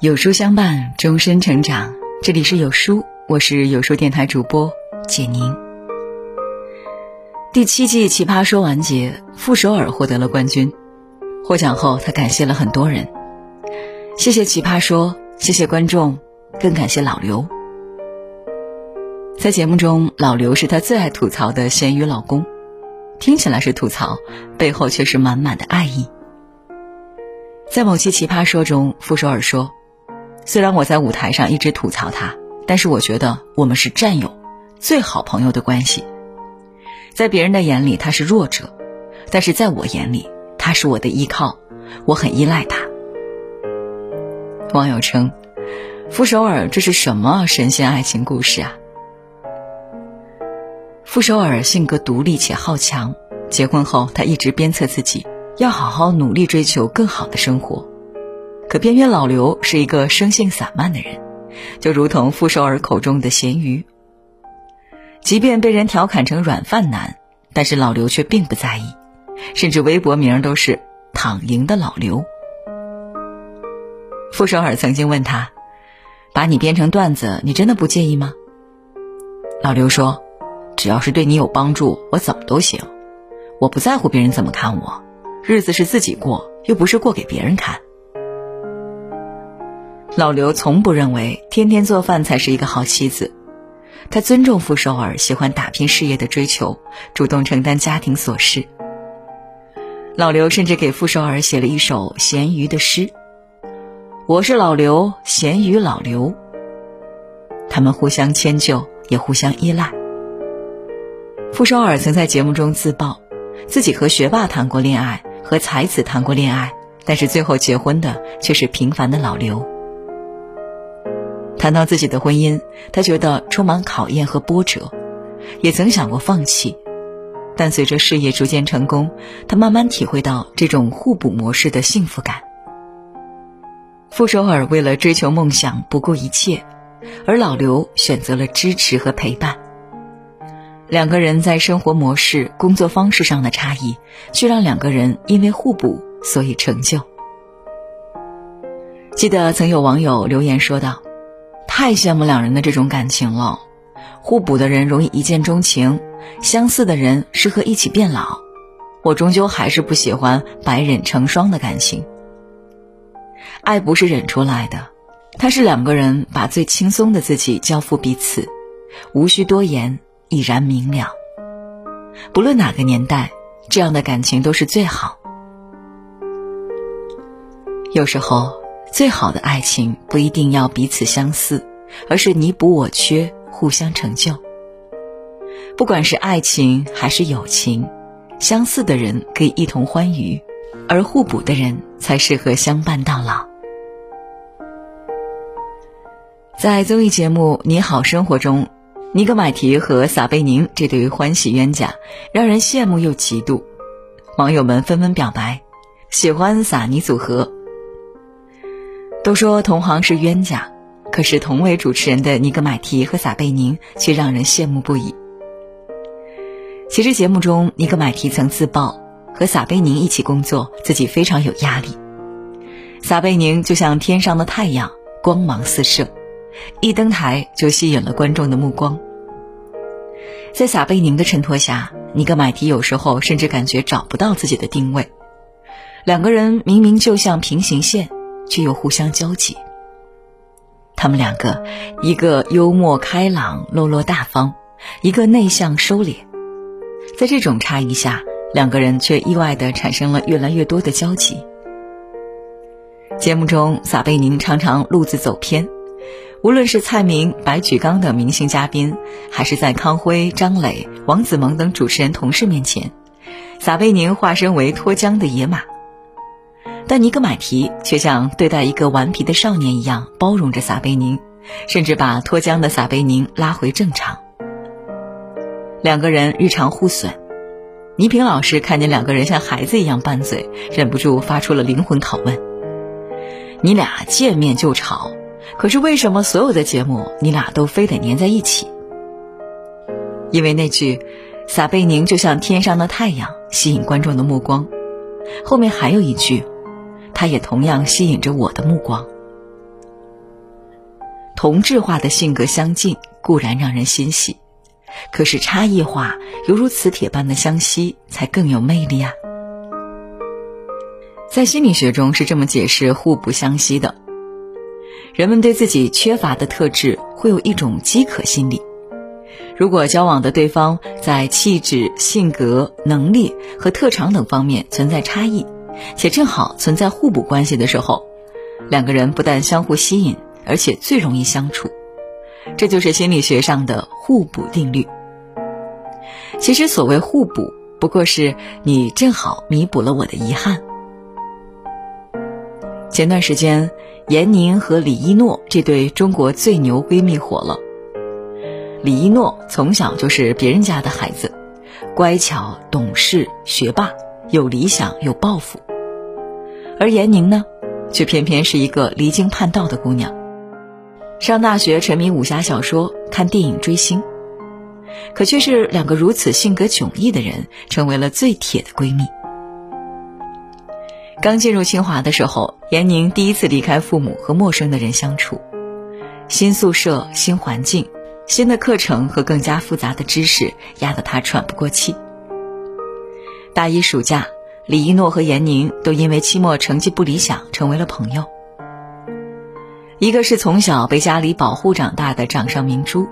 有书相伴，终身成长。这里是有书，我是有书电台主播简宁。第七季奇葩说完结，傅首尔获得了冠军。获奖后，他感谢了很多人，谢谢奇葩说，谢谢观众，更感谢老刘。在节目中，老刘是他最爱吐槽的咸鱼老公，听起来是吐槽，背后却是满满的爱意。在某期奇葩说中，傅首尔说。虽然我在舞台上一直吐槽他，但是我觉得我们是战友，最好朋友的关系。在别人的眼里他是弱者，但是在我眼里他是我的依靠，我很依赖他。网友称：“傅首尔这是什么神仙爱情故事啊？”傅首尔性格独立且好强，结婚后他一直鞭策自己要好好努力追求更好的生活。可偏偏老刘是一个生性散漫的人，就如同傅首尔口中的咸鱼。即便被人调侃成软饭男，但是老刘却并不在意，甚至微博名都是“躺赢的老刘”。傅首尔曾经问他：“把你编成段子，你真的不介意吗？”老刘说：“只要是对你有帮助，我怎么都行。我不在乎别人怎么看我，日子是自己过，又不是过给别人看。”老刘从不认为天天做饭才是一个好妻子，他尊重傅首尔喜欢打拼事业的追求，主动承担家庭琐事。老刘甚至给傅首尔写了一首咸鱼的诗：“我是老刘，咸鱼老刘。”他们互相迁就，也互相依赖。傅首尔曾在节目中自曝，自己和学霸谈过恋爱，和才子谈过恋爱，但是最后结婚的却是平凡的老刘。谈到自己的婚姻，他觉得充满考验和波折，也曾想过放弃，但随着事业逐渐成功，他慢慢体会到这种互补模式的幸福感。傅首尔为了追求梦想不顾一切，而老刘选择了支持和陪伴。两个人在生活模式、工作方式上的差异，却让两个人因为互补，所以成就。记得曾有网友留言说道。太羡慕两人的这种感情了，互补的人容易一见钟情，相似的人适合一起变老。我终究还是不喜欢百忍成双的感情。爱不是忍出来的，它是两个人把最轻松的自己交付彼此，无需多言，已然明了。不论哪个年代，这样的感情都是最好。有时候。最好的爱情不一定要彼此相似，而是你补我缺，互相成就。不管是爱情还是友情，相似的人可以一同欢愉，而互补的人才适合相伴到老。在综艺节目《你好生活》中，尼格买提和撒贝宁这对欢喜冤家，让人羡慕又嫉妒。网友们纷纷表白，喜欢撒尼组合。都说同行是冤家，可是同为主持人的尼格买提和撒贝宁却让人羡慕不已。其实节目中，尼格买提曾自曝和撒贝宁一起工作，自己非常有压力。撒贝宁就像天上的太阳，光芒四射，一登台就吸引了观众的目光。在撒贝宁的衬托下，尼格买提有时候甚至感觉找不到自己的定位。两个人明明就像平行线。却又互相交集。他们两个，一个幽默开朗、落落大方，一个内向收敛。在这种差异下，两个人却意外的产生了越来越多的交集。节目中，撒贝宁常常路子走偏，无论是蔡明、白举纲等明星嘉宾，还是在康辉、张磊、王子萌等主持人同事面前，撒贝宁化身为脱缰的野马。但尼格买提却像对待一个顽皮的少年一样包容着撒贝宁，甚至把脱缰的撒贝宁拉回正常。两个人日常互损，倪萍老师看见两个人像孩子一样拌嘴，忍不住发出了灵魂拷问：“你俩见面就吵，可是为什么所有的节目你俩都非得粘在一起？”因为那句“撒贝宁就像天上的太阳”吸引观众的目光，后面还有一句。他也同样吸引着我的目光。同质化的性格相近固然让人欣喜，可是差异化犹如磁铁般的相吸才更有魅力啊！在心理学中是这么解释互不相吸的：人们对自己缺乏的特质会有一种饥渴心理。如果交往的对方在气质、性格、能力和特长等方面存在差异，且正好存在互补关系的时候，两个人不但相互吸引，而且最容易相处。这就是心理学上的互补定律。其实所谓互补，不过是你正好弥补了我的遗憾。前段时间，闫宁和李一诺这对中国最牛闺蜜火了。李一诺从小就是别人家的孩子，乖巧懂事、学霸，有理想有抱负。而闫宁呢，却偏偏是一个离经叛道的姑娘。上大学沉迷武侠小说、看电影、追星，可却是两个如此性格迥异的人，成为了最铁的闺蜜。刚进入清华的时候，闫宁第一次离开父母和陌生的人相处，新宿舍、新环境。新的课程和更加复杂的知识压得她喘不过气。大一暑假，李一诺和闫宁都因为期末成绩不理想成为了朋友。一个是从小被家里保护长大的掌上明珠，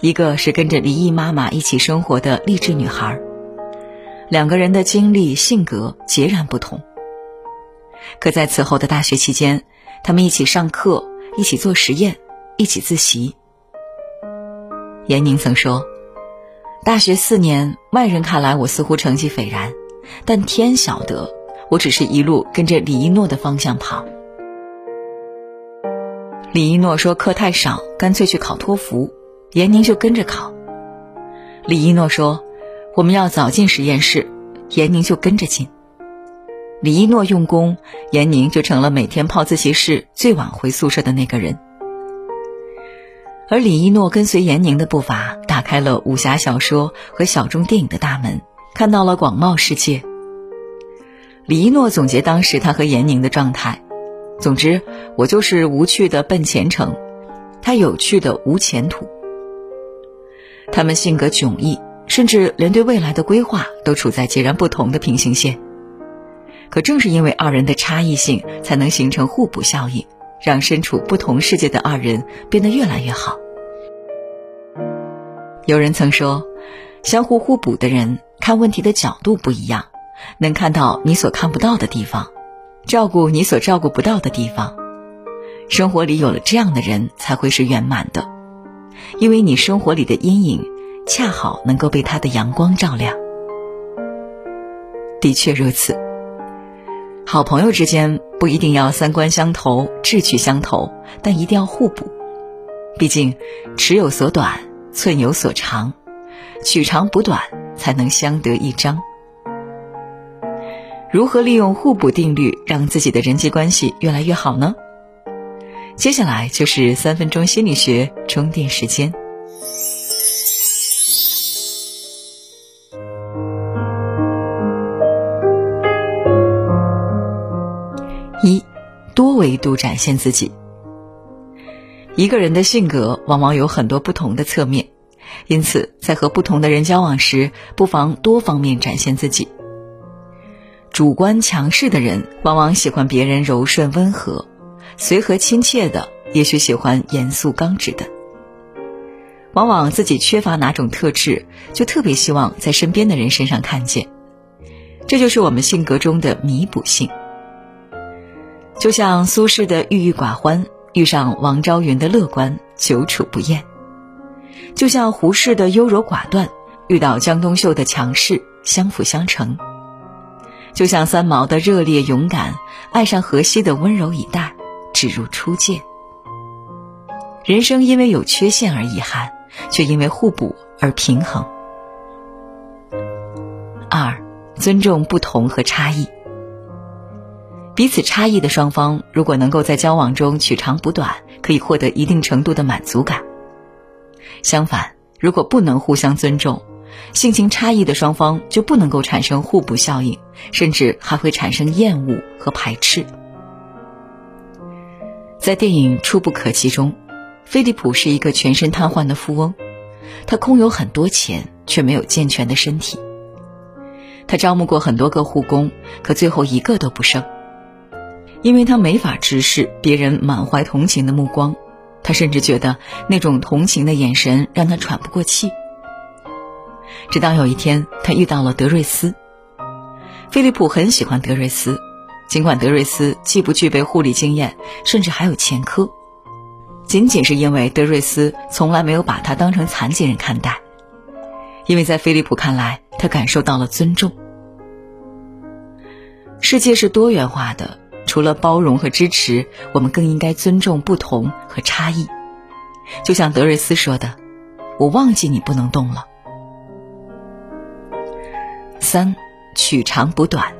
一个是跟着离异妈妈一起生活的励志女孩。两个人的经历、性格截然不同。可在此后的大学期间，他们一起上课，一起做实验，一起自习。闫宁曾说：“大学四年，外人看来我似乎成绩斐然，但天晓得，我只是一路跟着李一诺的方向跑。”李一诺说课太少，干脆去考托福，闫宁就跟着考。李一诺说我们要早进实验室，闫宁就跟着进。李一诺用功，闫宁就成了每天泡自习室最晚回宿舍的那个人。而李一诺跟随闫宁的步伐，打开了武侠小说和小众电影的大门，看到了广袤世界。李一诺总结当时他和闫宁的状态：总之，我就是无趣的奔前程，他有趣的无前途。他们性格迥异，甚至连对未来的规划都处在截然不同的平行线。可正是因为二人的差异性，才能形成互补效应。让身处不同世界的二人变得越来越好。有人曾说，相互互补的人看问题的角度不一样，能看到你所看不到的地方，照顾你所照顾不到的地方。生活里有了这样的人，才会是圆满的，因为你生活里的阴影，恰好能够被他的阳光照亮。的确如此。好朋友之间不一定要三观相投、志趣相投，但一定要互补。毕竟，尺有所短，寸有所长，取长补短，才能相得益彰。如何利用互补定律，让自己的人际关系越来越好呢？接下来就是三分钟心理学充电时间。一，多维度展现自己。一个人的性格往往有很多不同的侧面，因此在和不同的人交往时，不妨多方面展现自己。主观强势的人往往喜欢别人柔顺温和，随和亲切的也许喜欢严肃刚直的。往往自己缺乏哪种特质，就特别希望在身边的人身上看见。这就是我们性格中的弥补性。就像苏轼的郁郁寡欢遇上王昭云的乐观，久处不厌；就像胡适的优柔寡断遇到江冬秀的强势，相辅相成；就像三毛的热烈勇敢爱上荷西的温柔以待，只如初见。人生因为有缺陷而遗憾，却因为互补而平衡。二，尊重不同和差异。彼此差异的双方，如果能够在交往中取长补短，可以获得一定程度的满足感。相反，如果不能互相尊重，性情差异的双方就不能够产生互补效应，甚至还会产生厌恶和排斥。在电影《触不可及》中，菲利普是一个全身瘫痪的富翁，他空有很多钱，却没有健全的身体。他招募过很多个护工，可最后一个都不剩，因为他没法直视别人满怀同情的目光，他甚至觉得那种同情的眼神让他喘不过气。直到有一天，他遇到了德瑞斯。菲利普很喜欢德瑞斯，尽管德瑞斯既不具备护理经验，甚至还有前科，仅仅是因为德瑞斯从来没有把他当成残疾人看待。因为在菲利普看来，他感受到了尊重。世界是多元化的，除了包容和支持，我们更应该尊重不同和差异。就像德瑞斯说的：“我忘记你不能动了。”三，取长补短。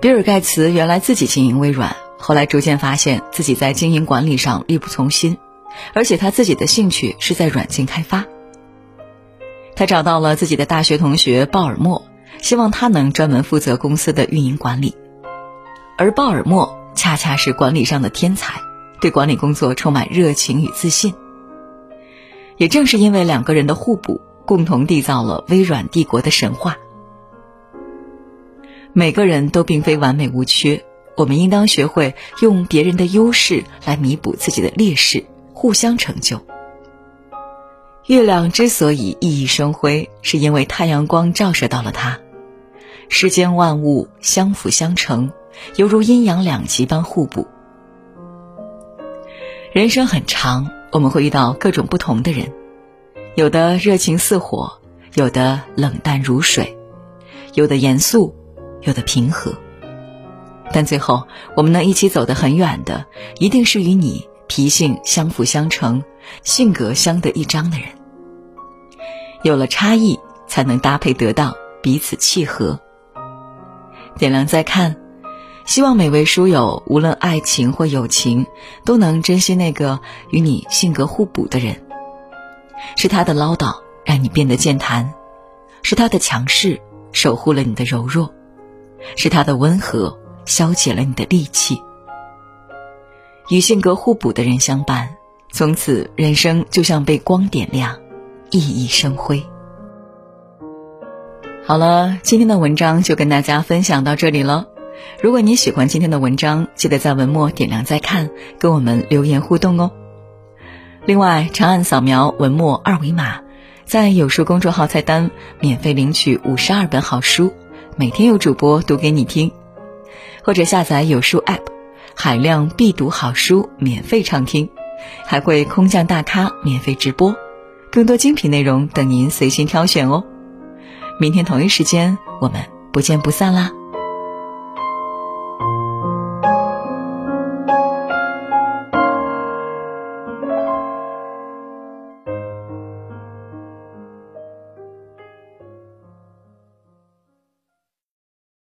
比尔盖茨原来自己经营微软，后来逐渐发现自己在经营管理上力不从心，而且他自己的兴趣是在软件开发。他找到了自己的大学同学鲍尔默，希望他能专门负责公司的运营管理。而鲍尔默恰恰是管理上的天才，对管理工作充满热情与自信。也正是因为两个人的互补，共同缔造了微软帝国的神话。每个人都并非完美无缺，我们应当学会用别人的优势来弥补自己的劣势，互相成就。月亮之所以熠熠生辉，是因为太阳光照射到了它。世间万物相辅相成，犹如阴阳两极般互补。人生很长，我们会遇到各种不同的人，有的热情似火，有的冷淡如水，有的严肃，有的平和。但最后，我们能一起走得很远的，一定是与你脾性相辅相成。性格相得益彰的人，有了差异，才能搭配得当，彼此契合。点亮再看，希望每位书友，无论爱情或友情，都能珍惜那个与你性格互补的人。是他的唠叨让你变得健谈，是他的强势守护了你的柔弱，是他的温和消解了你的戾气。与性格互补的人相伴。从此，人生就像被光点亮，熠熠生辉。好了，今天的文章就跟大家分享到这里了。如果你喜欢今天的文章，记得在文末点亮再看，跟我们留言互动哦。另外，长按扫描文末二维码，在有书公众号菜单免费领取五十二本好书，每天有主播读给你听，或者下载有书 App，海量必读好书免费畅听。还会空降大咖免费直播，更多精品内容等您随心挑选哦。明天同一时间，我们不见不散啦！